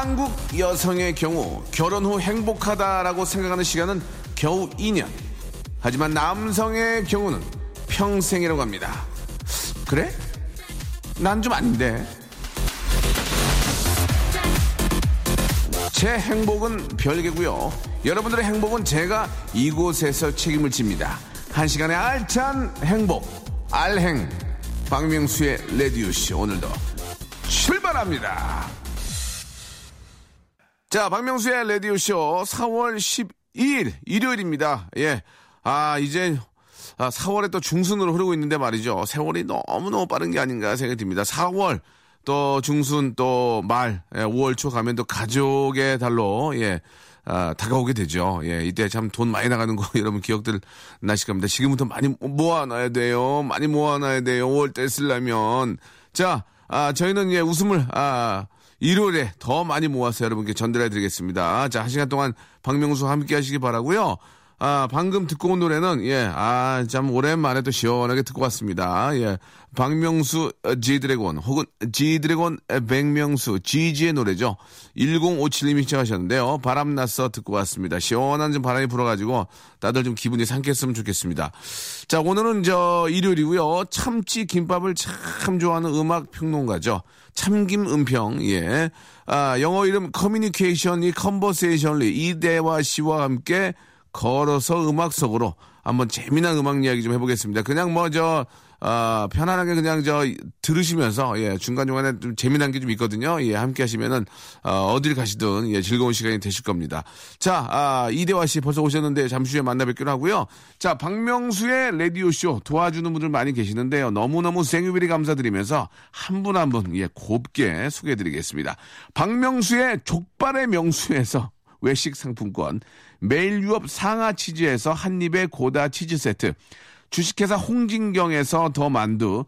한국 여성의 경우 결혼 후 행복하다라고 생각하는 시간은 겨우 2년. 하지만 남성의 경우는 평생이라고 합니다. 그래? 난 좀 아닌데. 제 행복은 별개고요. 여러분들의 행복은 제가 이곳에서 책임을 집니다. 한 시간의 알찬 행복, 알행, 박명수의 레디오씨 오늘도 출발합니다. 자, 박명수의 라디오쇼 4월 12일 일요일입니다. 예. 아, 이제 아, 4월에 또 중순으로 흐르고 있는데 말이죠. 세월이 너무너무 빠른 게 아닌가 생각이 듭니다. 4월 또 중순 또 말, 예, 5월 초 가면 또 가족의 달로 예. 아, 다가오게 되죠. 예, 이때 참 돈 많이 나가는 거 여러분 기억들 나실 겁니다. 지금부터 많이 모아놔야 돼요. 많이 모아놔야 돼요. 5월 때 쓰려면. 자, 아, 저희는 예, 웃음을, 아, 일요일에 더 많이 모아서 여러분께 전달해 드리겠습니다. 자, 한 시간 동안 박명수와 함께 하시기 바라고요 아, 방금 듣고 온 노래는, 예, 아, 참, 오랜만에 또 시원하게 듣고 왔습니다. 예, 박명수 지드래곤, 혹은 지드래곤 백명수, 지지의 노래죠. 1057님이 시작하셨는데요. 바람 났어 듣고 왔습니다. 시원한 좀 바람이 불어가지고, 다들 좀 기분이 상쾌했으면 좋겠습니다. 자, 오늘은 저, 일요일이고요. 참치 김밥을 참 좋아하는 음악 평론가죠. 참김 은평, 예. 아, 영어 이름 communication Lee conversation Lee 이대화 씨와 함께 걸어서 음악 속으로 한번 재미난 음악 이야기 좀 해보겠습니다. 그냥 뭐 저, 아, 편안하게 그냥 저 들으시면서 예, 중간중간에 좀 재미난 게 좀 있거든요. 예, 함께 하시면은 어, 어딜 가시든 예, 즐거운 시간이 되실 겁니다. 자, 아, 이대화 씨 벌써 오셨는데 잠시 후에 만나 뵙기로 하고요. 자, 박명수의 라디오 쇼 도와주는 분들 많이 계시는데요. 너무너무 thank you very 감사드리면서 한 분 한분 예, 곱게 소개해 드리겠습니다. 박명수의 족발의 명수에서 외식 상품권, 매일 유업 상하 치즈에서 한입의 고다 치즈 세트, 주식회사 홍진경에서 더 만두,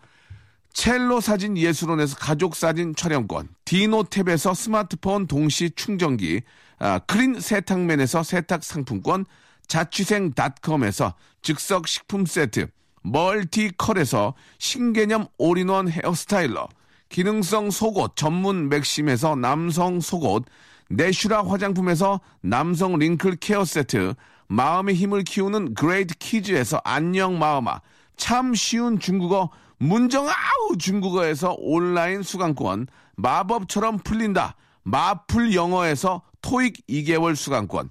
첼로 사진 예술원에서 가족 사진 촬영권, 디노탭에서 스마트폰 동시 충전기, 아, 크린 세탁맨에서 세탁 상품권, 자취생닷컴에서 즉석 식품 세트, 멀티컬에서 신개념 all-in-one hair styler, 기능성 속옷 전문 맥심에서 남성 속옷, 내슈라 화장품에서 남성 wrinkle care 세트, 마음의 힘을 키우는 그레이트 키즈에서 안녕 마음아, 참 쉬운 중국어 문정아 중국어에서 온라인 수강권, 마법처럼 풀린다 마풀 영어에서 토익 2개월 수강권,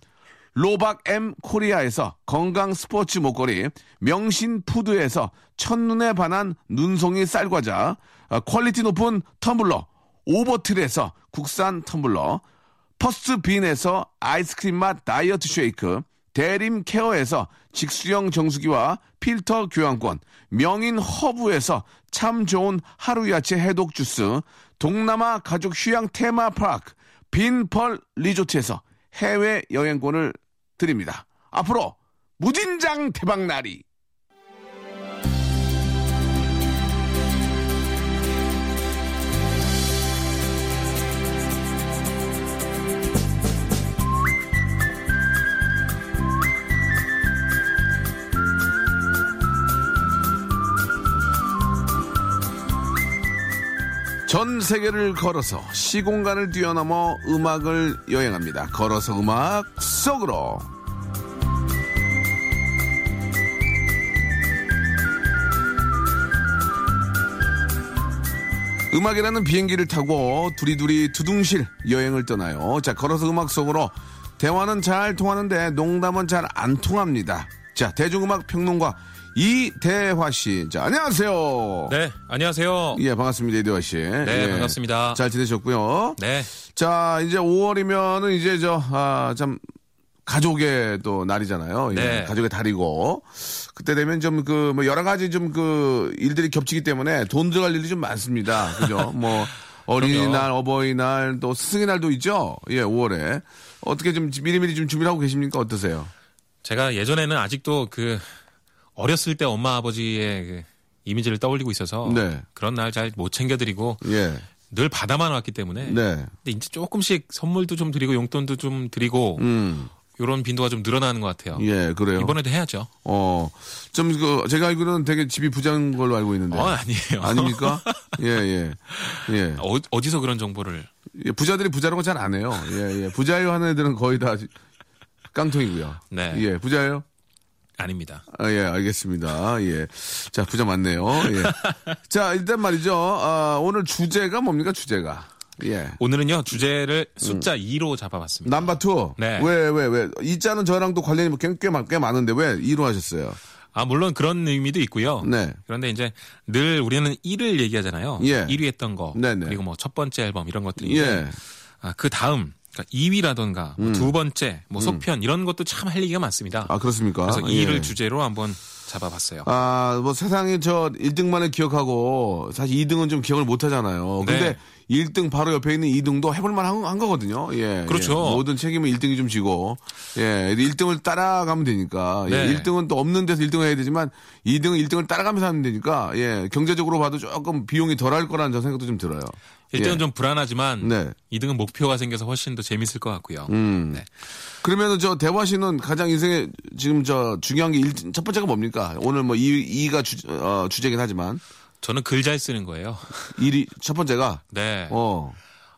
로박 M 코리아에서 건강 스포츠 목걸이, 명신 푸드에서 첫눈에 반한 눈송이 쌀과자, 어, quality 높은 텀블러, 오버틀에서 국산 텀블러, 퍼스트 빈에서 아이스크림 맛 다이어트 쉐이크, 대림 케어에서 직수형 정수기와 필터 교환권, 명인 허브에서 참 좋은 하루 야채 해독 주스, 동남아 가족 휴양 테마 파크, 빈펄 리조트에서 해외 여행권을 드립니다. 앞으로 무진장 대박날이 전 세계를 걸어서 시공간을 뛰어넘어 음악을 여행합니다. 걸어서 음악 속으로. 음악이라는 비행기를 타고 두리두리 두둥실 여행을 떠나요. 자, 걸어서 음악 속으로 대화는 잘 통하는데 농담은 잘 안 통합니다. 자, 대중음악 평론가 이대화 씨. 자, 안녕하세요. 네, 안녕하세요. 예, 반갑습니다. 이대화 씨. 네, 예. 반갑습니다. 잘 지내셨고요. 네. 자, 이제 5월이면은 이제 저, 아, 참, 가족의 또 날이잖아요. 예, 네. 가족의 달이고. 그때 되면 좀 그, 뭐 여러 가지 좀 그 일들이 겹치기 때문에 돈 들어갈 일이 좀 많습니다. 그죠? 뭐, 어린이날, 어버이날, 또 스승의 날도 있죠. 예, 5월에 어떻게 좀 미리미리 좀 준비를 하고 계십니까? 어떠세요? 제가 예전에는 아직도 그 어렸을 때 엄마 아버지의 그 이미지를 떠올리고 있어서 네. 그런 날 잘 못 챙겨드리고 예, 늘 받아만 왔기 때문에 네, 근데 이제 조금씩 선물도 좀 드리고 용돈도 좀 드리고 음, 이런 빈도가 좀 늘어나는 것 같아요. 예, 그래요. 이번에도 해야죠. 어, 좀 그 제가 알기로는 되게 집이 부자인 걸로 알고 있는데 어 아니에요. 아닙니까? 예, 예, 예. 어, 어디서 그런 정보를? 예, 부자들이 부자라고 잘 안 해요. 예, 예. 부자예요 하는 애들은 거의 다 깡통이고요. 네. 예, 부자예요? 아닙니다. 아, 예, 알겠습니다. 예. 자, 부자 맞네요. 예. 자, 일단 말이죠. 아, 오늘 주제가 뭡니까, 주제가? 예. 오늘은요 주제를 숫자 2로 잡아봤습니다. number two. 네. 왜, 왜, 왜? 이 자는 저랑 또 관련이 꽤, 꽤, 많- 꽤 많은데 왜 2로 하셨어요? 아 물론 그런 의미도 있고요. 네. 그런데 이제 늘 우리는 1을 얘기하잖아요. 예. 1위 했던 거 네네. 그리고 뭐 첫 번째 앨범 이런 것들이 예. 아, 그 다음 그러니까 2위라던가 두 번째 뭐 속편 이런 것도 참 할 얘기가 많습니다. 음. 아, 그렇습니까? 그래서 예. 2위를 주제로 한번 잡아봤어요. 아, 뭐 세상에 저 1등만을 기억하고 사실 2등은 좀 기억을 못 하잖아요. 근데 네. 1등 바로 옆에 있는 2등도 해볼만 한, 한 거거든요. 예. 그렇죠. 예. 모든 책임은 1등이 좀 지고, 예. 1등을 따라가면 되니까, 예. 네. 1등은 또 없는 데서 1등을 해야 되지만 2등은 1등을 따라가면서 하면 되니까, 예. 경제적으로 봐도 조금 비용이 덜할 거라는 저 생각도 좀 들어요. 1등은 예. 좀 불안하지만 네. 2등은 목표가 생겨서 훨씬 더 재밌을 것 같고요. 음. 네. 그러면은 저 대화 씨는 가장 인생에 지금 저 중요한 게 일, 첫 번째가 뭡니까? 오늘 뭐 2, 가 주, 어, 주제긴 하지만 저는 글 잘 쓰는 거예요. 1위, 첫 번째가, 네. 어.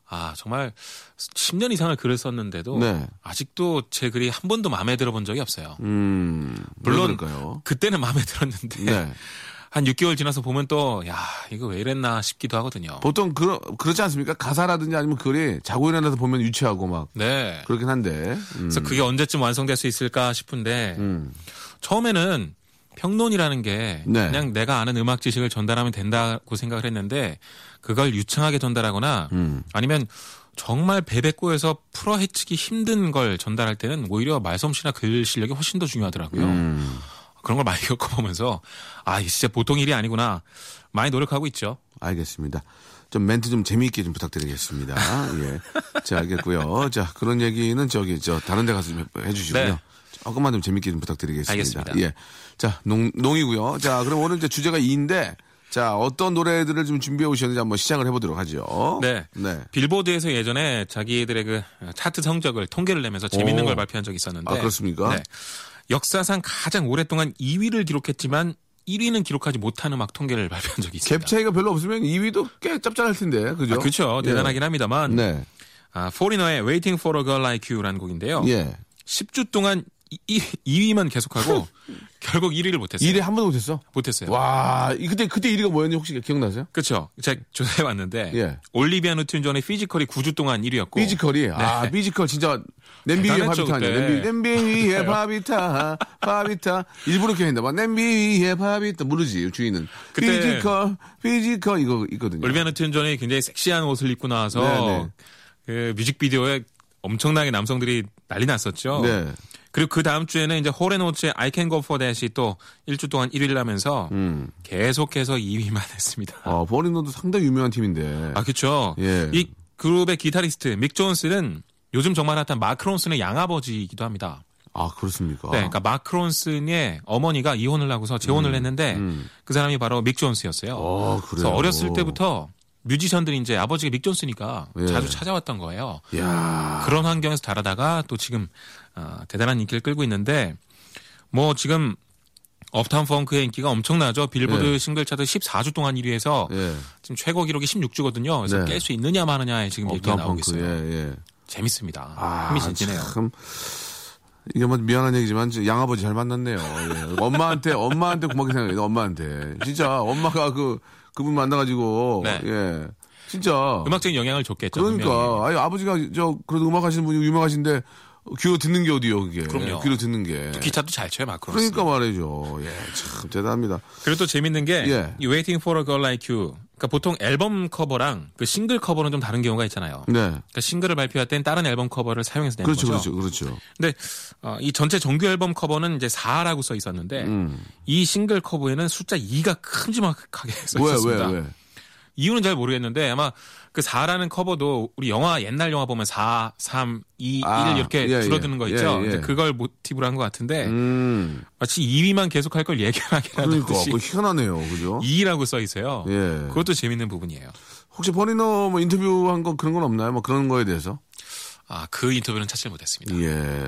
아 정말 10년 이상을 글을 썼는데도 네. 아직도 제 글이 한 번도 마음에 들어본 적이 없어요. 음, 물론? 그때는 마음에 들었는데 네. 한 6개월 지나서 보면 또 야 이거 왜 이랬나 싶기도 하거든요. 보통 그러, 그렇지 않습니까? 가사라든지 아니면 글이 자고 일어나서 보면 유치하고 막 네. 그렇긴 한데. 음, 그래서 그게 언제쯤 완성될 수 있을까 싶은데 음. 처음에는 평론이라는 게 네. 그냥 내가 아는 음악 지식을 전달하면 된다고 생각을 했는데 그걸 유창하게 전달하거나 음. 아니면 정말 베베꼬에서 풀어 헤치기 힘든 걸 전달할 때는 오히려 말솜씨나 글 실력이 훨씬 더 중요하더라고요. 음. 그런 걸 많이 겪어보면서 아, 이게 진짜 보통 일이 아니구나. 많이 노력하고 있죠. 알겠습니다. 좀 멘트 좀 재미있게 좀 부탁드리겠습니다. 예. 자, 알겠고요. 자, 그런 얘기는 저기, 저, 다른 데 가서 좀 해주시고요. 네. 조금만 좀 재밌게 좀 부탁드리겠습니다. 알겠습니다. 예. 자, 농, 농이고요. 자, 그럼 오늘 이제 주제가 2인데, 자, 어떤 노래들을 좀 준비해 오셨는지 한번 시작을 해보도록 하죠. 네. 네. 빌보드에서 예전에 자기들의 그 차트 성적을 통계를 내면서 재밌는 오. 걸 발표한 적이 있었는데. 아, 그렇습니까? 네. 역사상 가장 오랫동안 2위를 기록했지만 1위는 기록하지 못한 음악 통계를 발표한 적이 있습니다. 갭 차이가 별로 없으면 2위도 꽤 짭짤할 텐데, 그죠? 아, 그렇죠. 예. 대단하긴 합니다만. 네. 아, 포리너의 Waiting for a Girl Like You라는 곡인데요. 예. 10주 동안 2, 2위만 계속하고 결국 1위를 못했어요. 1위 한 번도 못했어? 못했어요. 와, 이- 그때, 그때 1위가 뭐였는지 혹시 기억나세요? 그렇죠. 제가 조사해 봤는데 예. 올리비아 뉴튼 존의 Physical이 9주 동안 1위였고 Physical이, 아, Physical 진짜, 냄비 위에 네. 대단했죠, 밥이 타 아니야. 그때. 냄비, 냄비 위에 밥이 타, 밥이 타. 일부러 이렇게 막, 냄비 위에 밥이 타. 모르지, 주인은. 그때- Physical, Physical, 이거 있거든요. 올리비아 뉴튼 존이 굉장히 섹시한 옷을 입고 나와서 네, 네. 그 뮤직비디오에 엄청나게 남성들이 난리 났었죠. 네. 그리고 그 다음 주에는 이제 호레노츠의 I Can Go For That이 또 일주 동안 1위를 하면서 음. 계속해서 2위만 했습니다. 어, 버리노도 상당히 유명한 팀인데. 아, 그렇죠. 예. 이 그룹의 기타리스트 믹 존스는 요즘 정말 핫한 마크론슨의 양아버지이기도 합니다. 아, 그렇습니까? 네, 그러니까 마크론슨의 어머니가 이혼을 하고서 재혼을 했는데 그 사람이 바로 믹 존스였어요. 음, 어, 그래요. 그래서 어렸을 때부터 뮤지션들이 이제 아버지가 믹 존스니까 예. 자주 찾아왔던 거예요. 야 그런 환경에서 자라다가 또 지금 어, 대단한 인기를 끌고 있는데 뭐 지금 업타운 펑크의 인기가 엄청나죠. 빌보드 예. 싱글 차트 14주 동안 1위에서 예. 지금 최고 기록이 16주거든요. 그래서 네. 깰수 있느냐 마느냐에 지금 얘기가 나오고 있어요. 예, 예. 재밌습니다. 아, 흥미진진해요. 참. 이게 뭐 미안한 얘기지만 양아버지 잘 만났네요. 예. 엄마한테 엄마한테 고맙게 생각해요. 엄마한테 진짜 엄마가 그 그분 만나가지고 네. 예 진짜 음악적인 영향을 줬겠죠. 그러니까 아니 아버지가 저 그래도 음악 하시는 분이 유명하신데 귀로 듣는 게 어디요 그게 그럼요. 귀로 듣는 게 기타도 잘 쳐요 마크 론슨. 그러니까 말이죠. 예, 참 대단합니다. 그리고 또 재밌는 게 예. 이 Waiting for a Girl Like You. 그러니까 보통 앨범 커버랑 그 싱글 커버는 좀 다른 경우가 있잖아요. 네, 그러니까 싱글을 발표할 땐 다른 앨범 커버를 사용해서 내는 그렇죠, 거죠. 그렇죠, 그렇죠. 근데 어, 이 전체 정규 앨범 커버는 이제 4라고 써 있었는데 음. 이 싱글 커버에는 숫자 2가 큼지막하게 써 왜, 있었습니다. 왜, 왜? 이유는 잘 모르겠는데 아마 그 4라는 커버도 우리 영화 옛날 영화 보면 4, 3, 2, 아, 1 이렇게 예, 줄어드는 거 예, 있죠. 예, 예. 그걸 모티브로 한 것 같은데 음. 마치 2위만 계속 할 걸 예견하기라도 그러니까 하듯이 뭐 희한하네요, 그죠? 2위라고 써 있어요. 예. 그것도 재밌는 부분이에요. 혹시 버니너 뭐 인터뷰한 거 그런 건 없나요? 뭐 그런 거에 대해서? 아, 그 인터뷰는 찾지 못했습니다. 예.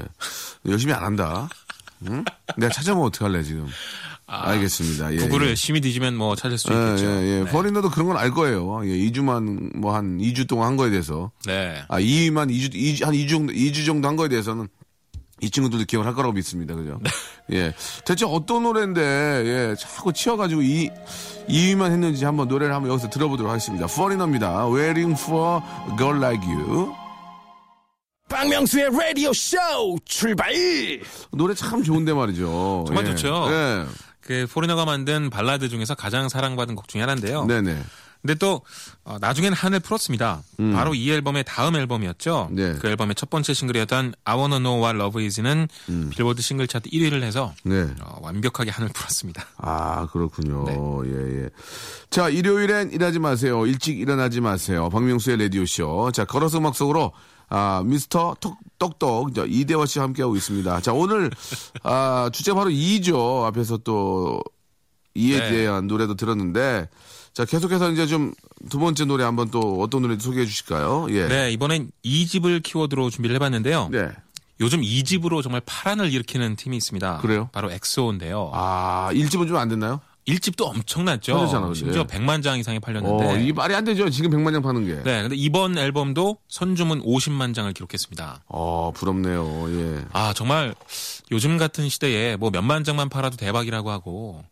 열심히 안 한다. 응? 내가 찾아보면 어떡할래, 지금. 알겠습니다. 예, 구글을 예. 열심히 뒤지면 뭐 찾을 수 예, 있겠죠. 예, 예. 네. 버니너도 그런 건 알 거예요. 예, 2주만, 뭐 한 2주 동안 한 거에 대해서. 네. 아, 2위만 2주, 2주, 한 2주 정도, 2주 정도 한 거에 대해서는 이 친구들도 기억을 할 거라고 믿습니다. 그죠? 예. 대체 어떤 노래인데, 예, 자꾸 치워가지고 이, 2위만 했는지 한번 노래를 한번 여기서 들어보도록 하겠습니다. 포리너입니다. Waiting for a girl like you. 박명수의 라디오 쇼 출발! 노래 참 좋은데 말이죠. 정말 예. 좋죠. 예. 그 포리너가 만든 발라드 중에서 가장 사랑받은 곡 중에 하나인데요. 네네. 근데 또 어, 나중에는 한을 풀었습니다. 바로 이 앨범의 다음 앨범이었죠. 음. 네. 그 앨범의 첫 번째 싱글이었던 I Wanna Know What Love Is는 음. 빌보드 싱글 차트 1위를 해서 네. 어, 완벽하게 한을 풀었습니다. 아, 그렇군요. 네. 예, 예. 자, 일요일엔 일하지 마세요. 일찍 일어나지 마세요. 박명수의 라디오 쇼. 자, 걸어서 음악 속으로, 아, 미스터 톡, 똑똑, 이대화 씨와 함께하고 있습니다. 자, 오늘, 아, 주제 바로 2죠. 앞에서 또, 이에 네. 대한 노래도 들었는데, 자, 계속해서 이제 좀 두 번째 노래 한번 또 어떤 노래 소개해 주실까요? 예. 네, 이번엔 2집을 키워드로 준비를 해봤는데요. 네. 요즘 2집으로 정말 파란을 일으키는 팀이 있습니다. 그래요? 바로 엑소인데요. 아, 1집은 좀 안 됐나요? 1집도 엄청났죠. 터졌잖아요, 심지어 네. 100만 장 이상이 팔렸는데. 어, 이게 말이 안 되죠. 지금 100만 장 파는 게. 네, 근데 이번 앨범도 선주문 50만 장을 기록했습니다. 어, 부럽네요. 예. 아, 정말 요즘 같은 시대에 뭐 몇만 장만 팔아도 대박이라고 하고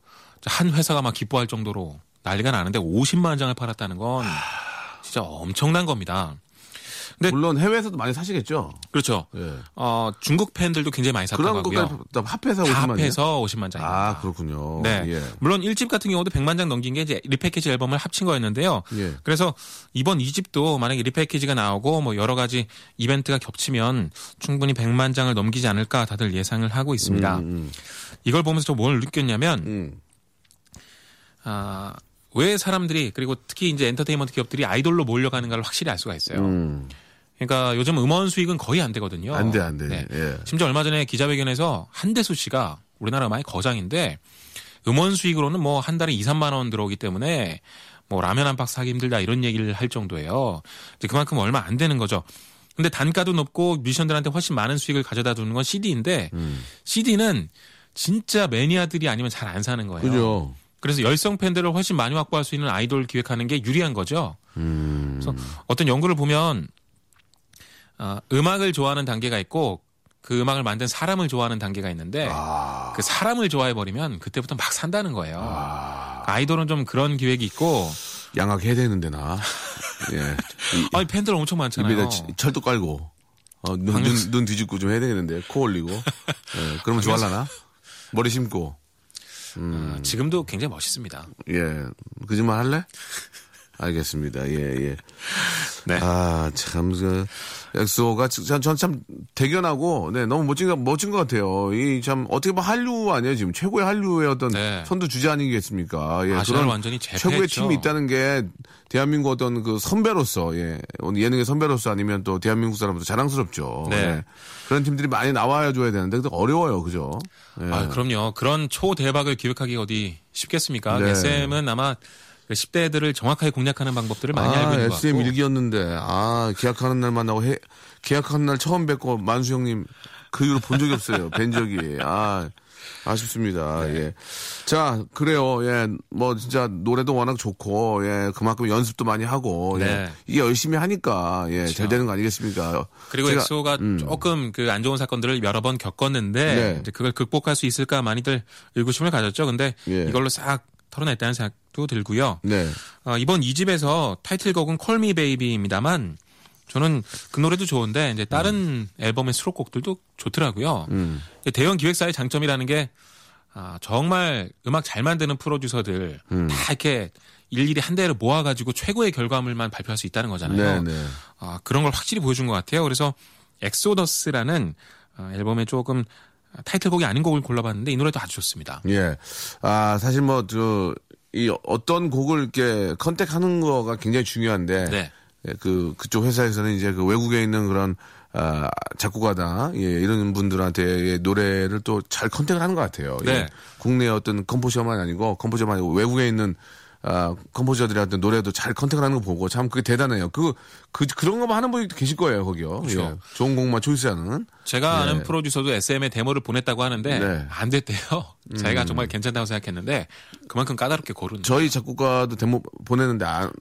한 회사가 막 기뻐할 정도로 난리가 나는데 50만 장을 팔았다는 건 진짜 엄청난 겁니다. 네. 물론 해외에서도 많이 사시겠죠. 그렇죠. 예. 어, 중국 팬들도 굉장히 많이 샀다고 그런 하고요. 것까지 다 합해서 다 50만 합해서 50만 장입니다. 아, 그렇군요. 네. 예. 물론 1집 같은 경우도 100만 장 넘긴 게 이제 리패키지 앨범을 합친 거였는데요. 예. 그래서 이번 2집도 만약에 리패키지가 나오고 뭐 여러 가지 이벤트가 겹치면 충분히 100만 장을 넘기지 않을까 다들 예상을 하고 있습니다. 음, 이걸 보면서 저 뭘 느꼈냐면 음. 아, 왜 사람들이 그리고 특히 이제 엔터테인먼트 기업들이 아이돌로 몰려가는가를 확실히 알 수가 있어요. 음. 그러니까 요즘 음원 수익은 거의 안 되거든요. 안 돼, 안 돼. 네. 예. 심지어 얼마 전에 기자회견에서 한대수 씨가 우리나라 음악의 거장인데 음원 수익으로는 뭐 한 달에 2, 3만 원 들어오기 때문에 뭐 라면 한 박스 하기 힘들다 이런 얘기를 할 정도예요. 이제 그만큼 얼마 안 되는 거죠. 근데 단가도 높고 뮤지션들한테 훨씬 많은 수익을 가져다 주는 건 CD인데 음. CD는 진짜 매니아들이 아니면 잘 안 사는 거예요. 그죠. 그래서 열성 팬들을 훨씬 많이 확보할 수 있는 아이돌 기획하는 게 유리한 거죠. 음. 그래서 어떤 연구를 보면 어, 음악을 좋아하는 단계가 있고 그 음악을 만든 사람을 좋아하는 단계가 있는데 아. 그 사람을 좋아해 버리면 그때부터 막 산다는 거예요. 아. 아이돌은 좀 그런 기획이 있고 양악해야 되는데, 나. 예. 이- 아니 팬들 엄청 많잖아요. 입에다 치- 철도 깔고. 어, 눈, 눈, 눈 뒤집고 좀 해야 되겠는데. 코 올리고. 예. 그러면 좋아하려나? 머리 심고. 어, 지금도 굉장히 멋있습니다. 예. 그짓말 할래? 알겠습니다. 예, 예. 네. 아, 참, 그, 엑소가 전, 전참 대견하고, 네, 너무 멋진, 거- 멋진 것 같아요. 이 참, 어떻게 보면 한류 아니에요, 지금. 최고의 한류의 어떤 네. 선두 주자 아니겠습니까? 예, 아시아를 완전히 제패했죠. 최고의 팀이 있다는 게 대한민국 어떤 그 선배로서, 예, 예능의 선배로서 아니면 또 대한민국 사람으로서 자랑스럽죠. 네. 예. 그런 팀들이 많이 나와야 줘야 되는데, 근데 어려워요, 그죠? 예. 아, 그럼요. 그런 초대박을 기획하기 어디 쉽겠습니까? 네. SM은 아마 그 10대들을 정확하게 공략하는 방법들을 많이 알고 있는 것 SM 같고. 일기였는데, 아, 계약하는 날 만나고, 해, 계약하는 날 처음 뵙고, 만수 형님, 그 이후로 본 적이 없어요. 뵌 적이. 아, 아쉽습니다. 네. 예. 자, 그래요. 예. 뭐, 진짜, 노래도 워낙 좋고, 예. 그만큼 연습도 많이 하고, 예. 네. 이게 열심히 하니까, 예. 잘 되는 거 아니겠습니까? 그리고 제가- 엑소가 음. 조금 그 안 좋은 사건들을 여러 번 겪었는데 네. 이제 그걸 극복할 수 있을까 많이들 의구심을 가졌죠. 근데 예. 이걸로 싹 털어냈다는 생각도 들고요. 네. 어, 이번 2집에서 타이틀곡은 콜미 베이비입니다만 저는 그 노래도 좋은데 이제 다른 앨범의 수록곡들도 좋더라고요. 음. 대형 기획사의 장점이라는 게 아, 정말 음악 잘 만드는 프로듀서들 음. 다 이렇게 일일이 한 대를 모아가지고 최고의 결과물만 발표할 수 있다는 거잖아요. 네, 네. 아, 그런 걸 확실히 보여준 것 같아요. 그래서 Exodus라는 어, 앨범에 조금 타이틀곡이 아닌 곡을 골라봤는데 이 노래도 아주 좋습니다. 예. 아, 사실 뭐, 저, 이 어떤 곡을 이렇게 contact하는 거가 굉장히 중요한데 네. 예, 그 그쪽 회사에서는 이제 그 외국에 있는 그런 아, 작곡가다 예, 이런 분들한테 노래를 또 잘 contact을 하는 것 같아요. 예. 네. 국내 어떤 composer만 아니고 composer만 아니고 외국에 있는 아, composer들한테 노래도 잘 컨택을 하는 거 보고 참 그게 대단해요. 그, 그, 그런 거만 하는 분이 계실 거예요, 거기요. 그렇죠. 예. 좋은 곡만 choice하는. 제가 아는 네. 프로듀서도 SM에 데모를 보냈다고 하는데 네. 음. 안 됐대요. 자기가 정말 괜찮다고 생각했는데 그만큼 까다롭게 고른. 저희 작곡가도 데모 보내는데 안,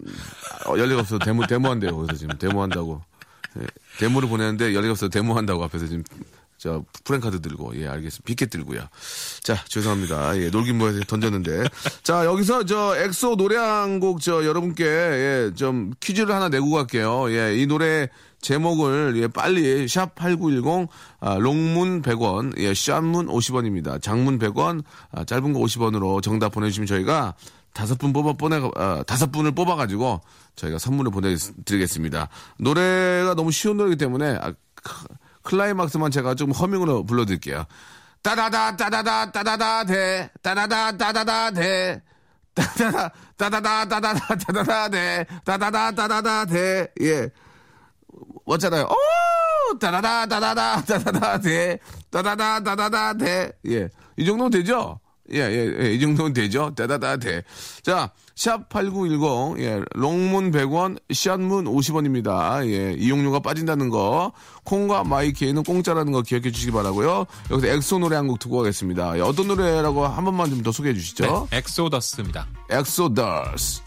어, 연락이 없어서 데모, 데모한대요. 그래서 지금 데모한다고. 예, 데모를 보내는데 연락이 없어서 데모한다고 앞에서 지금 저 프랭카드 들고 예 알겠습니다. 피켓 들고요. 자 죄송합니다. 예 놀긴 뭐해서 던졌는데. 자 여기서 저 엑소 노래 한 곡 저 여러분께 예 좀 퀴즈를 하나 내고 갈게요. 예 이 노래 제목을 예 빨리 샵8910 아, long문 100원 예 short문 50원입니다. 장문 100원 아, 짧은 거 50원으로 정답 보내주시면 저희가 다섯 분 뽑아 보내 아, 다섯 분을 뽑아가지고 저희가 선물을 보내드리겠습니다. 노래가 너무 쉬운 노래이기 때문에 아, 크- 클라이막스만 제가 좀 허밍으로 불러드릴게요. 따다다 따다다 따다다 대 따다다 따다다 대 따다다 따다다 따다다 따다다 대 따다다 따다다 대예 왔잖아요. 오 따다다 따다다 따다다 대 따다다 따다다 대예이 정도면 되죠? 예, 예, 예, 이 정도면 되죠. 따다다 대. 자, 샵 8910, 예, long문 100원, short문 50원입니다. 예, 이용료가 빠진다는 거. 콩과 마이케이는 공짜라는 거 기억해 주시기 바라고요 여기서 엑소 노래 한 곡 듣고 가겠습니다. 예, 어떤 노래라고 한 번만 좀 더 소개해 주시죠. 네, Exodus입니다. Exodus.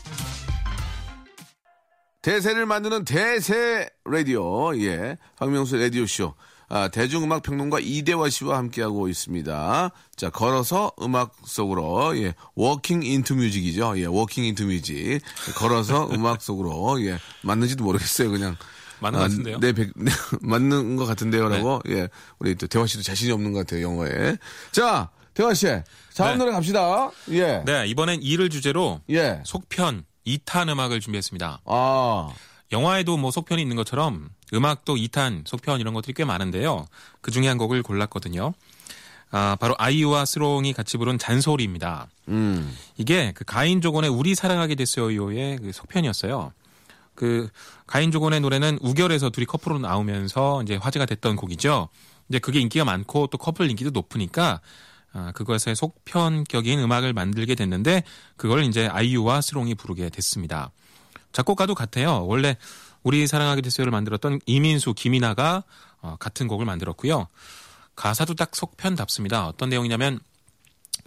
대세를 만드는 대세 라디오, 예. 박명수 라디오쇼. 아, 대중음악 평론가 이대화 씨와 함께하고 있습니다. 자, 걸어서 음악 속으로, 예. Walking into music이죠. 예, walking into music. 걸어서 음악 속으로, 예. 맞는지도 모르겠어요. 그냥. 맞는 것 같은데요? 네, 백, 네, 맞는 것 같은데요라고. 예. 우리 또 대화 씨도 자신이 없는 것 같아요, 영어에. 자, 대화 씨. 다음 네. 노래 갑시다. 예. 네, 이번엔 이를 주제로 예. 속편 2탄 음악을 준비했습니다. 아. 영화에도 뭐 속편이 있는 것처럼 음악도 2탄, 속편 이런 것들이 꽤 많은데요. 그 중에 한 곡을 골랐거든요. 아, 바로 아이유와 스롱이 같이 부른 잔소리입니다. 음. 이게 그 가인조건의 우리 사랑하게 됐어요의 그 속편이었어요. 그 가인조건의 노래는 우결에서 둘이 커플로 나오면서 이제 화제가 됐던 곡이죠. 이제 그게 인기가 많고 또 커플 인기도 높으니까 아, 그것의 속편격인 음악을 만들게 됐는데 그걸 이제 아이유와 스롱이 부르게 됐습니다. 작곡가도 같아요. 원래 우리 사랑하게 됐어요를 만들었던 이민수, 김이나가 어, 같은 곡을 만들었고요. 가사도 딱 속편답습니다. 어떤 내용이냐면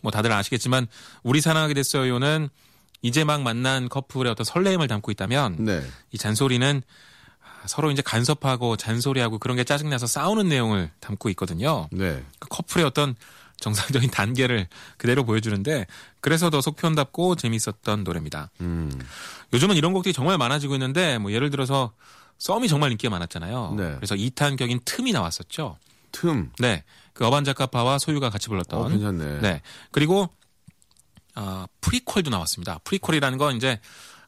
뭐 다들 아시겠지만 우리 사랑하게 됐어요는 이제 막 만난 커플의 어떤 설레임을 담고 있다면 네. 이 잔소리는 서로 이제 간섭하고 잔소리하고 그런 게 짜증나서 싸우는 내용을 담고 있거든요. 네. 그 커플의 어떤 정상적인 단계를 그대로 보여주는데 그래서 더 속편답고 재밌었던 노래입니다. 음. 요즘은 이런 곡들이 정말 많아지고 있는데 뭐 예를 들어서 썸이 정말 인기가 많았잖아요. 네. 그래서 2탄격인 틈이 나왔었죠. 틈. 네. 그 어반자카파와 소유가 같이 불렀던. 어, 괜찮네. 네. 그리고 아, prequel도 나왔습니다. prequel이라는 건 이제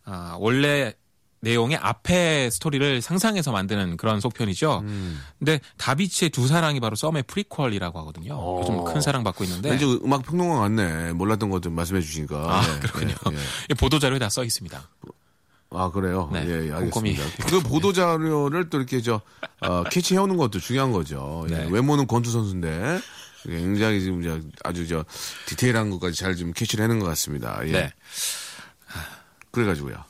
아, 원래 내용의 앞에 스토리를 상상해서 만드는 그런 속편이죠. 음. 근데 다비치의 두 사랑이 바로 썸의 prequel이라고 하거든요. 어. 요즘 큰 사랑 받고 있는데 왠지 음악 평론가 같네. 몰랐던 것좀 말씀해 주시니까. 아, 예, 그렇군요. 예, 예. 이 보도 자료에 다 써 있습니다. 아, 그래요? 네, 예, 예. 알겠습니다. 그 보도 자료를 또 이렇게 저, 어, 캐치해 오는 것도 중요한 거죠. 예, 네. 외모는 권투 선수인데, 굉장히 지금 저 아주 저 디테일한 것까지 잘 좀 캐치를 해낸 것 같습니다. 예. 네. 그래가지고요.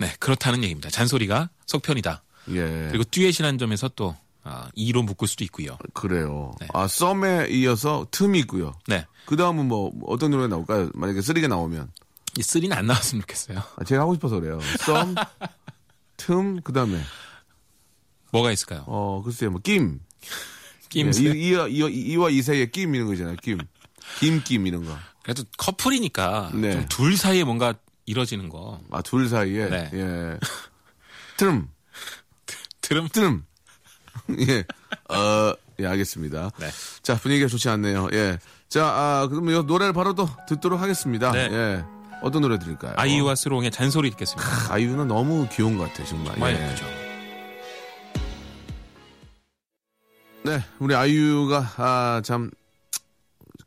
네, 그렇다는 얘기입니다. 잔소리가 속편이다. 예. 그리고 듀엣이라는 점에서 또 아, 2로 묶을 수도 있고요. 그래요. 네. 아, 썸에 이어서 틈이 있고요. 네. 그 다음은 뭐, 어떤 노래 나올까요? 만약에 쓰리가 나오면. 이 3는 안 나왔으면 좋겠어요. 아, 제가 하고 싶어서 그래요. 썸, 틈, 그 다음에, 뭐가 있을까요? 어, 글쎄요, 뭐, 김. 낌새. 예, 이, 이, 이, 이와 이 사이에 끼임 이런 거 있잖아요. 끼임. 김끼임 이런 거. 그래도 커플이니까 네. 좀둘 사이에 뭔가 이뤄지는 거. 아, 둘 사이에. 네. 예. 트름. 들음 트름. 예. 어, 예, 알겠습니다. 네. 자, 분위기가 좋지 않네요. 예. 자, 아, 그러면 이 노래를 바로 또 듣도록 하겠습니다. 네. 예. 어떤 노래 들을까요? 아이유와 스롱의 잔소리 듣겠습니다. 아이유는 너무 귀여운 것 같아요, 정말. 정말 예. 예쁘죠. 네, 우리 아이유가, 아, 참,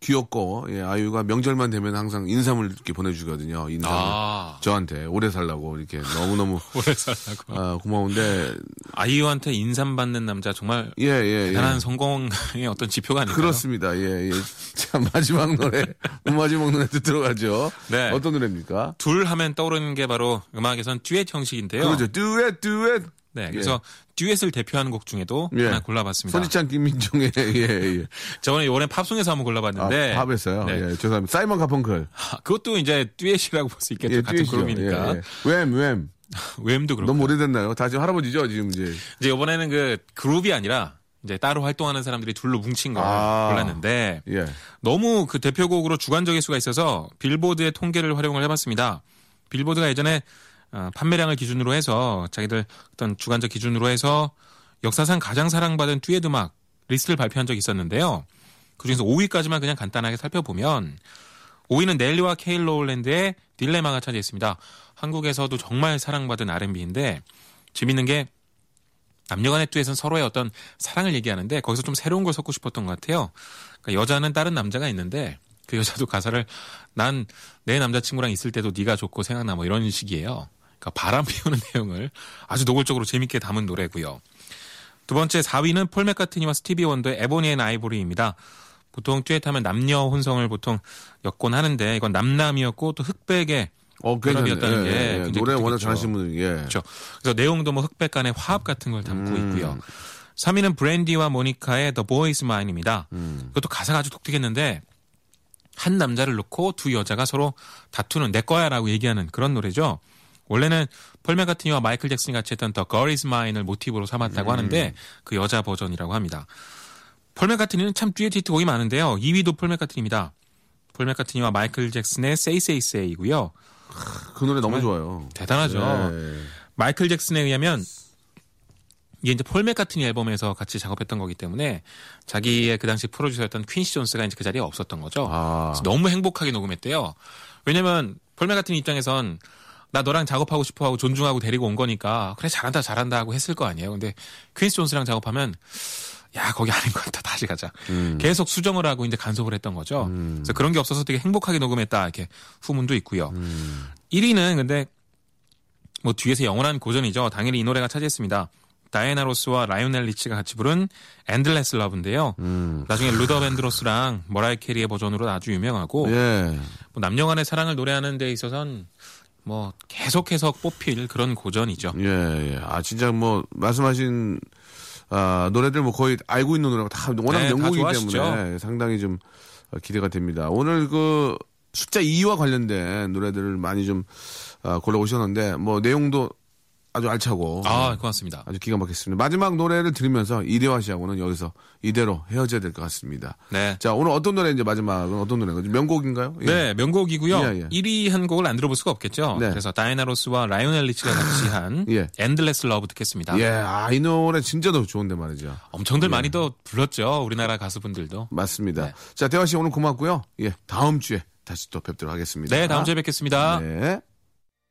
귀엽고 예, 아이유가 명절만 되면 항상 인삼을 이렇게 보내주거든요. 인삼을 아. 저한테 오래 살라고 이렇게 너무 너무 오래 살라고. 아, 고마운데 아이유한테 인삼 받는 남자 정말 예 예. 예. 대단한 성공의 어떤 지표가 아닐까요? 그렇습니다. 예, 예. 자, 마지막 노래, 마지막 노래 하죠. 네. 어떤 노래입니까? 둘 하면 떠오르는 게 바로 음악에선 듀엣 형식인데요. 그렇죠. 듀엣, 듀엣. 네, 그래서 듀엣을 대표하는 곡 중에도 예. 하나 골라봤습니다. 손지찬, 김민종의, 예, 예. 저번에 이번에 팝송에서 한번 아, 골라봤는데 팝에서요. 네. 예, 죄송합니다. 사이먼 카펑클. 아, 그것도 이제 듀엣이라고 볼 수 있겠죠. 예, 같은 듀엣이죠. 그룹이니까. 예, 예. 웸, 웸. 웸도 그렇고. 너무 오래됐나요? 다 지금 할아버지죠, 지금 이제. 이제 이번에는 그 그룹이 아니라 이제 따로 활동하는 사람들이 둘로 뭉친 걸 아. 골랐는데 예. 너무 그 대표곡으로 주관적일 수가 있어서 빌보드의 통계를 활용을 해봤습니다. 빌보드가 예전에 어, 판매량을 기준으로 해서 자기들 어떤 주관적 기준으로 해서 역사상 가장 사랑받은 듀엣 음악 리스트를 발표한 적이 있었는데요. 그중에서 5위까지만 그냥 간단하게 살펴보면 5위는 넬리와 켈리 로울랜드의 딜레마가 차지했습니다. 한국에서도 정말 사랑받은 R&B인데 재밌는 게 남녀간의 듀엣은 서로의 어떤 사랑을 얘기하는데 거기서 좀 새로운 걸 섞고 싶었던 것 같아요. 그러니까 여자는 다른 남자가 있는데 그 여자도 가사를 난 내 남자친구랑 있을 때도 네가 좋고 생각나 뭐 이런 식이에요. 그러니까 바람 피우는 내용을 아주 노골적으로 재밌게 담은 노래고요. 두 번째 4위는 폴 맥카트니와 스티비 원더의 Ebony and Ivory입니다. 보통 듀엣하면 남녀 혼성을 보통 엮곤 하는데 이건 남남이었고 또 흑백의 어, 결합이었다는 괜찮네. 게 예, 예. 노래 워낙. 잘하시는 분이, 예. 그렇죠. 그래서 내용도 뭐 흑백 간의 화합 같은 걸 담고 음. 있고요. 3위는 브랜디와 모니카의 The Boy Is Mine입니다. 음. 그것도 가사가 아주 독특했는데 한 남자를 놓고 두 여자가 서로 다투는 내 거야라고 얘기하는 그런 노래죠. 원래는 폴 맥카트니와 마이클 잭슨이 같이 했던 The Girl Is Mine을 모티브로 삼았다고 음. 하는데 그 여자 버전이라고 합니다. 폴 맥카트니는 참 듀엣 히트곡이 많은데요. 2위도 폴 맥카트니입니다. 폴 맥카트니와 마이클 잭슨의 Say Say Say이고요. 그 노래 너무 좋아요. 대단하죠. 예. 마이클 잭슨에 의하면 이게 이제 폴 맥카트니 앨범에서 같이 작업했던 거기 때문에 자기의 그 당시 프로듀서였던 퀸시 존스가 이제 그 자리에 없었던 거죠. 아. 너무 행복하게 녹음했대요. 왜냐면 폴 맥카트니 입장에선 나 너랑 작업하고 싶어 하고 존중하고 데리고 온 거니까 그래 잘한다 잘한다 하고 했을 거 아니에요. 근데 퀸시 존스랑 작업하면 야 거기 아닌 것 같다 다시 가자. 음. 계속 수정을 하고 이제 간섭을 했던 거죠. 그래서 그런 게 없어서 되게 행복하게 녹음했다 이렇게 후문도 있고요. 음. 1위는 근데 뭐 뒤에서 영원한 고전이죠. 당연히 이 노래가 차지했습니다. 다이애나 로스와 라이오넬 리치가 같이 부른 엔들레스 러브인데요. 음. 나중에 루더 밴드로스랑 머라이 캐리의 버전으로 아주 유명하고 예. 뭐 남녀 간의 사랑을 노래하는 데 있어서는 뭐 계속해서 뽑힐 그런 고전이죠. 예, 예. 아, 진짜 뭐, 말씀하신, 아, 노래들 뭐 거의 알고 있는 노래가 다 워낙 네, 다 명곡이기. 때문에 상당히 좀 어, 기대가 됩니다. 오늘 그 숫자 2와 관련된 노래들을 많이 좀 아, 골라 오셨는데 뭐 내용도 아주 알차고 아, 고맙습니다. 아주 기가 막혔습니다. 마지막 노래를 들으면서 이대화 씨하고는 여기서 이대로 헤어져야 될 것 같습니다. 네. 자, 오늘 어떤 노래 이제 마지막은 어떤 노래인가요? 명곡인가요? 예. 네, 명곡이고요. 예, 예. 1위 한 곡을 안 들어볼 수가 없겠죠. 네. 그래서 다이애나 로스와 라이오넬 리치가 같이 한 예. 엔들레스 러브 듣겠습니다. 예, 아, 이 노래 진짜 더 좋은데 말이죠. 엄청들 많이 또 불렀죠. 우리나라 가수분들도. 맞습니다. 네. 자, 대화 씨 오늘 고맙고요. 예, 다음 주에 다시 또 뵙도록 하겠습니다. 네, 다음 주에 뵙겠습니다. 네.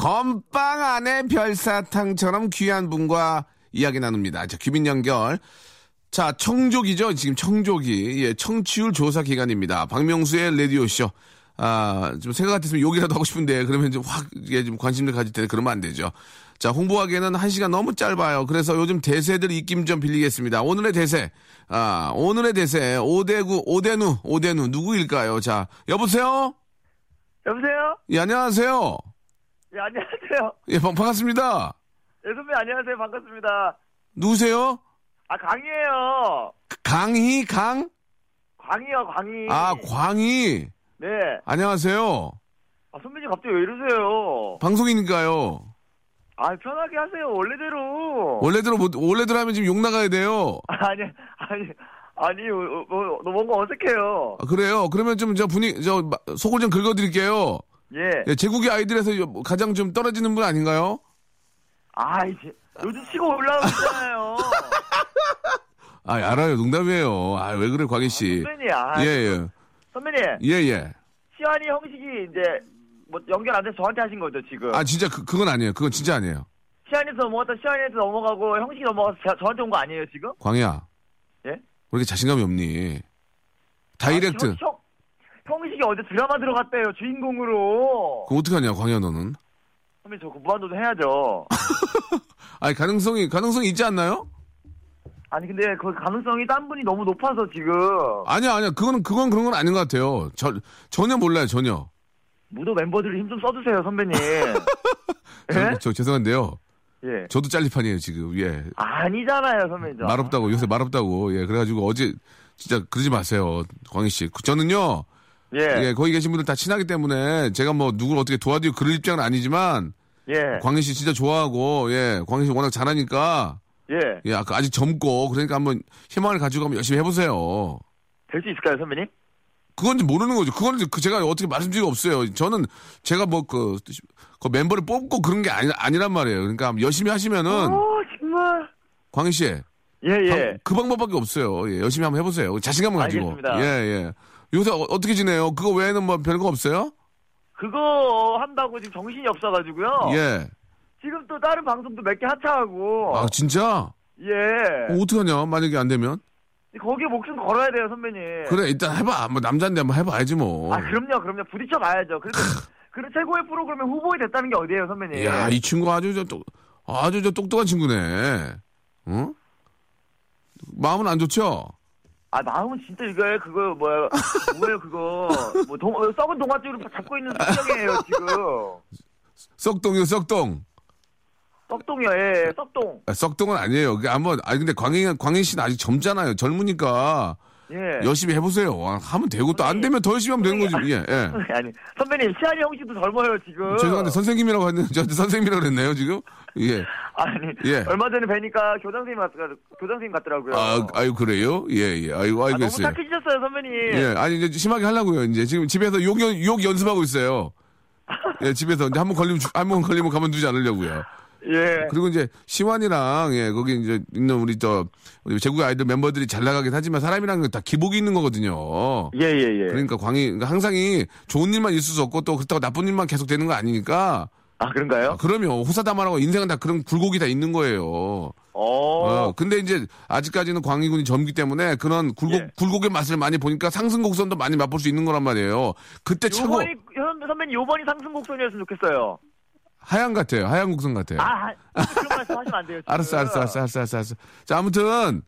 건빵 안에 별사탕처럼 귀한 분과 이야기 나눕니다. 자, 귀빈 연결. 자, 청족이죠. 지금 청족이. 예, 청취율 조사 기간입니다. 박명수의 라디오쇼. 아, 좀 생각 같았으면 욕이라도 하고 싶은데, 그러면 좀 확, 예, 좀 관심을 가질 텐데, 그러면 안 되죠. 자, 홍보하기에는 한 시간 너무 짧아요. 그래서 요즘 대세들 입김 좀 빌리겠습니다. 오늘의 대세. 아, 오늘의 대세. 오대구, 오대누, 오대누. 누구일까요? 자, 여보세요? 여보세요? 예, 안녕하세요. 예, 안녕하세요. 예, 반- 반갑습니다. 예, 선배 안녕하세요. 반갑습니다. 누구세요? 아, 강이에요. 강희, 강? 광이요, 광이. 아, 광희. 네. 안녕하세요. 아, 선배님 갑자기 왜 이러세요? 방송이니까요. 아, 편하게 하세요. 원래대로. 원래대로, 못, 원래대로 하면 지금 욕 나가야 돼요. 아니, 아니, 아니, 어, 어, 어, 뭔가 어색해요. 아, 그래요. 그러면 좀 저 분위 저 마- 속을 좀 긁어 드릴게요. 예. 예, 제국의 아이들에서 요- 가장 좀 떨어지는 분 아닌가요? 아, 이제 요즘 치고 올라오고 있잖아요. 아, 알아요. 농담이에요. 아, 왜 그래, 광희 씨. 선배님, 아, 예, 예. 선배님, 예, 예. 시환이 형식이 이제 뭐 연결 안 돼서 저한테 하신 거죠 지금? 아, 진짜 그, 그건 아니에요. 그건 진짜 아니에요. 시안에서 넘어갔다 시안에서 넘어가고 형식이 넘어가서 저, 저한테 온 거 아니에요 지금? 광희야. 예? 왜 이렇게 자신감이 없니? 다이렉트. 아, 형, 형, 형식이 어제 드라마 들어갔대요 주인공으로. 그럼 어떡하냐, 광희야, 너는? 선배 저그 무한도전 해야죠. 아니, 가능성이, 가능성이 있지 않나요? 아니 근데 그 가능성이 딴 분이 너무 높아서 지금 아니야, 아니야. 그거는, 그건 그런 건 아닌 것 같아요. 저, 전혀 몰라요, 전혀. 무도 멤버들 힘 좀 써주세요 선배님. 저, 예? 저 죄송한데요. 예. 저도 짤리판이에요, 지금. 예. 아니잖아요 선배님. 저. 말없다고, 요새 말없다고. 예, 그래가지고 어제, 진짜 그러지 마세요, 광희 씨. 저는요, 예. 예, 거기 계신 분들 다 친하기 때문에 제가 뭐 누구를 어떻게 도와드리고 그럴 입장은 아니지만, 예. 광희 씨 진짜 좋아하고, 예, 광희 씨 워낙 잘하니까, 예. 예, 아까 아직 젊고, 그러니까 한번 희망을 가지고 한번 열심히 해보세요. 될 수 있을까요 선배님? 그건 이제 모르는 거죠. 그건 그 제가 어떻게 말씀드리가 없어요. 저는 제가 뭐 그, 그 멤버를 뽑고 그런 게 아니, 아니란 말이에요. 그러니까 열심히 하시면은, 어 정말. 광희 씨, 예 예. 방- 그 방법밖에 없어요. 예, 열심히 한번 해보세요. 자신감을 가지고. 알겠습니다. 예, 예. 요새 어, 떻게 지내요? 그거 외에는 뭐 별거 없어요? 그거 한다고 지금 정신이 없어가지고요. 예. 지금 또 다른 방송도 몇 개 하차하고. 아, 진짜? 예. 어, 어떡하냐? 만약에 안 되면? 거기에 목숨 걸어야 돼요, 선배님. 그래, 일단 해봐. 뭐, 남자인데 한번 해봐야지 뭐. 아, 그럼요, 그럼요. 부딪혀 봐야죠. 그래도, 그래, 최고의 프로그램에 후보에 됐다는 게 어디예요, 선배님? 이야, 이 친구 아주 저, 똑, 아주 저 똑똑한 친구네. 응? 마음은 안 좋죠? 아, 마음은 진짜 이거에 그거, 뭐야, 뭐예요, 그거. 뭐, 동, 썩은 동아줄을 잡고 있는 심정이에요, 지금. 썩동이요, 썩동. 썩동이요, 예, 썩동. 아, 썩동은 아니에요. 그게 한번, 아니, 근데 광희, 광희 씨는 아직 젊잖아요. 젊으니까. 예. 열심히 해보세요. 아, 하면 되고 또 안 되면 더 열심히 하면 되는 거지. 예, 예. 아니, 선배님, 시안이 형씨도 젊어요, 지금. 죄송한데 선생님이라고 했는데 저한테 선생님이라고 그랬네요, 지금? 예. 아니, 예. 얼마 전에 뵈니까 교장 선생님 같, 교장 선생님 같더라고요. 아, 아유, 그래요? 예, 예. 아이고, 아, 아이고, 너무 했어요. 착해지셨어요, 선배님. 예, 아니, 이제 심하게 하려고요, 이제. 지금 집에서 욕, 연- 욕 연습하고 있어요. 예, 집에서 이제 한 번 걸리면, 한 번 걸리면 가만두지 않으려고요. 예. 그리고 이제 시완이랑, 예, 거기 이제 있는 우리 저, 우리 제국의 아이들 멤버들이 잘 나가긴 하지만 사람이란 건다 기복이 있는 거거든요. 예, 예, 예. 그러니까 광희, 그러니까 항상이 좋은 일만 있을 수 없고 또 그렇다고 나쁜 일만 계속 되는 거 아니니까. 아, 그런가요? 그러면 호사다마라고 인생은 다 그런 굴곡이 다 있는 거예요. 어. 어, 근데 이제 아직까지는 광희군이 젊기 때문에 그런 굴곡, 예. 굴곡의 맛을 많이 보니까 상승 곡선도 많이 맛볼 수 있는 거란 말이에요. 그때 차고 요번이, 선- 선배님, 요번이 상승 곡선이었으면 좋겠어요. 하얀 같아요. 하얀 곡선 같아요. 아, 그런 말씀 하시면 안 돼요. 지금. 알았어, 알았어, 알았어, 알았어, 알았어, 알았어. 자, 아무튼,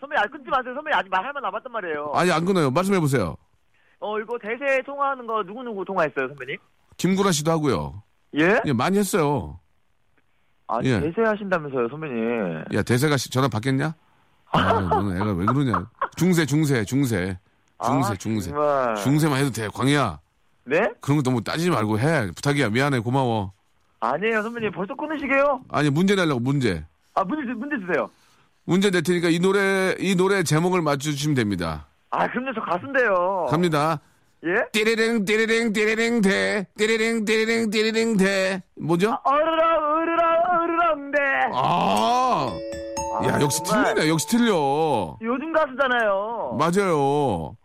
선배님, 아, 끊지 마세요. 선배님, 아직 말할 만 남았단 말이에요. 아니, 안 끊어요. 말씀해보세요. 어, 이거 대세 통화하는 거 누구누구 통화했어요, 선배님? 김구라 씨도 하고요. 예? 예, 많이 했어요. 아, 예. 대세 하신다면서요, 선배님. 야, 대세가 씨 전화 받겠냐? 아, 너는 애가 왜 그러냐. 중세, 중세, 중세. 중세, 아, 중세. 정말. 중세만 해도 돼. 광희야. 네? 그런 거 너무 따지지 말고 해. 부탁이야. 미안해. 고마워. 아니에요, 선배님. 벌써 끊으시게요? 아니, 문제 내려고, 문제. 아, 문제, 주- 문제 주세요. 문제 낼 테니까 이 노래, 이 노래 제목을 맞춰주시면 됩니다. 아, 그럼요, 저 가수인데요. 갑니다. 예? 띠리링, 띠리링, 띠리링, 대. 띠리링, 띠리링, 띠리링, 대. 뭐죠? 어르렁, 어르렁, 어르렁대. 아! 야, 역시 정말. 틀리네. 역시 틀려. 요즘 가수잖아요. 맞아요.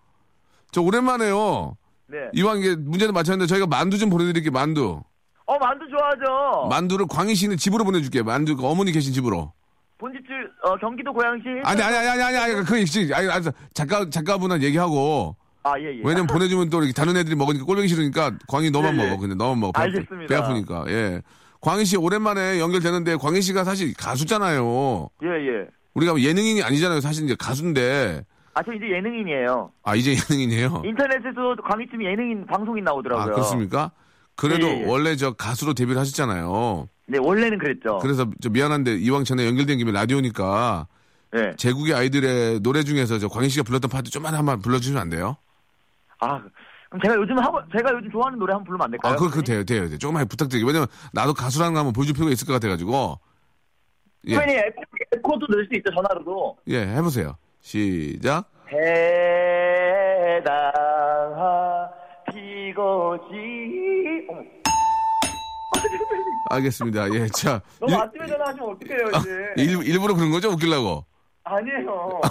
저 오랜만에요. 네. 이왕 이게 문제도 맞췄는데 저희가 만두 좀 보내드릴게요. 만두. 어, 만두 좋아하죠? 만두를 광희 씨는 집으로 보내줄게요. 만두 그 어머니 계신 집으로. 본집줄, 어, 경기도 고양시. 아니 아니 아니 아니 아니 그 있지. 아니 아니 작가 작가분한 얘기하고 아, 예, 예. 왜냐면 보내주면 또 이렇게 다른 애들이 먹으니까 꼴보기 싫으니까 광희 너만 예, 예. 먹어. 근데 너만 먹어. 배, 아프- 알겠습니다. 배 아프니까. 예. 광희 씨 오랜만에 연결되는데 광희 씨가 사실 가수잖아요. 예, 예. 우리가 예능인이 아니잖아요. 사실 이제 가수인데. 아, 저 이제 예능인이에요. 아 이제 예능인이에요. 인터넷에서 광희쯤 예능인 방송인 나오더라고요. 아 그렇습니까? 그래도 예, 예, 예. 원래 저 가수로 데뷔를 하셨잖아요. 네, 원래는 그랬죠. 그래서 저 미안한데 이왕 전에 연결된 김에 라디오니까 네. 제국의 아이들의 노래 중에서 저 광희 씨가 불렀던 파트 좀만 한번 불러주시면 안 돼요? 아, 그럼 제가 요즘 하고, 제가 요즘 좋아하는 노래 한번 부르면 안 될까요? 아, 그거, 그거 돼요, 돼요, 돼요. 조금만 부탁드릴게요. 왜냐면 나도 가수라는 거 한번 보여줄 필요가 있을 것 같아가지고. 예, 선배님, 에코, 에코도 넣을 수 있죠, 전화로도. 예, 해보세요. 시작. 해당 어머, 알겠습니다. 예, 자. 너무 일- 아침에 전화하시면 어떡해요, 아, 이제. 일, 일부러 그런 거죠? 웃기려고. 아니에요.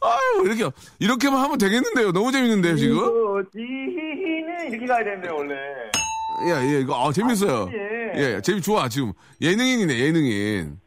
아유, 이렇게, 이렇게만 하면 되겠는데요. 너무 재밌는데요, 지금? 피고지는 이렇게 가야 되는데, 원래. 예, 예, 이거, 아, 재밌어요. 예. 예, 재미 좋아, 지금. 예능인이네, 예능인.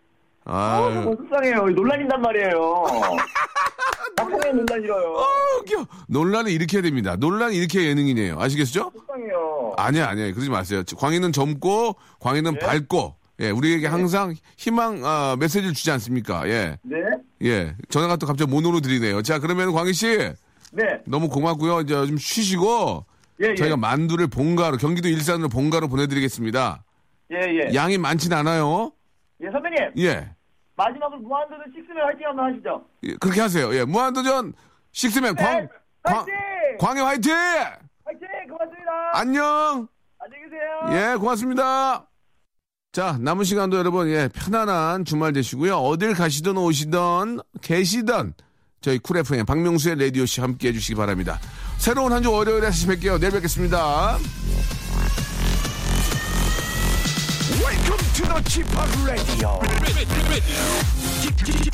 아, 너무 아유. 속상해요. 논란인단 말이에요. 막판에 논란 이어요. 아, 웃겨. 논란을 일으켜야 됩니다. 논란을 일으켜야 예능인이에요. 아시겠죠? 속상해요. 아니야, 아니야. 그러지 마세요. 광희는 젊고, 광희는 밝고, 예, 우리에게 항상 희망, 아, 메시지를 주지 않습니까? 예, 네? 예. 전화가 또 갑자기 모노로 드리네요. 자, 그러면 광희 씨, 네. 너무 고맙고요. 이제 좀 쉬시고, 예, 예. 저희가 만두를 본가로, 경기도 일산으로 본가로 보내드리겠습니다. 예, 예. 양이 많진 않아요. 예, 선배님. 예. 마지막으로 무한도전 식스맨 화이팅 한번 하시죠. 예, 그렇게 하세요. 예, 무한도전 식스맨 광, 네, 광, 화이팅! 광희 화이팅! 화이팅! 고맙습니다. 안녕! 안녕히 계세요. 예, 고맙습니다. 자, 남은 시간도 여러분, 예, 편안한 주말 되시고요. 어딜 가시든 오시든 계시든 저희 쿨 FM 박명수의 라디오쇼 함께 해주시기 바랍니다. 새로운 한 주 월요일에 다시 뵐게요. 내일 뵙겠습니다. Welcome to the Chip Radio. Chip, Chip,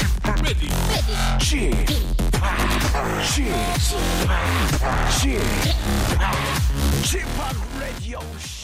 Chip, Chip Radio.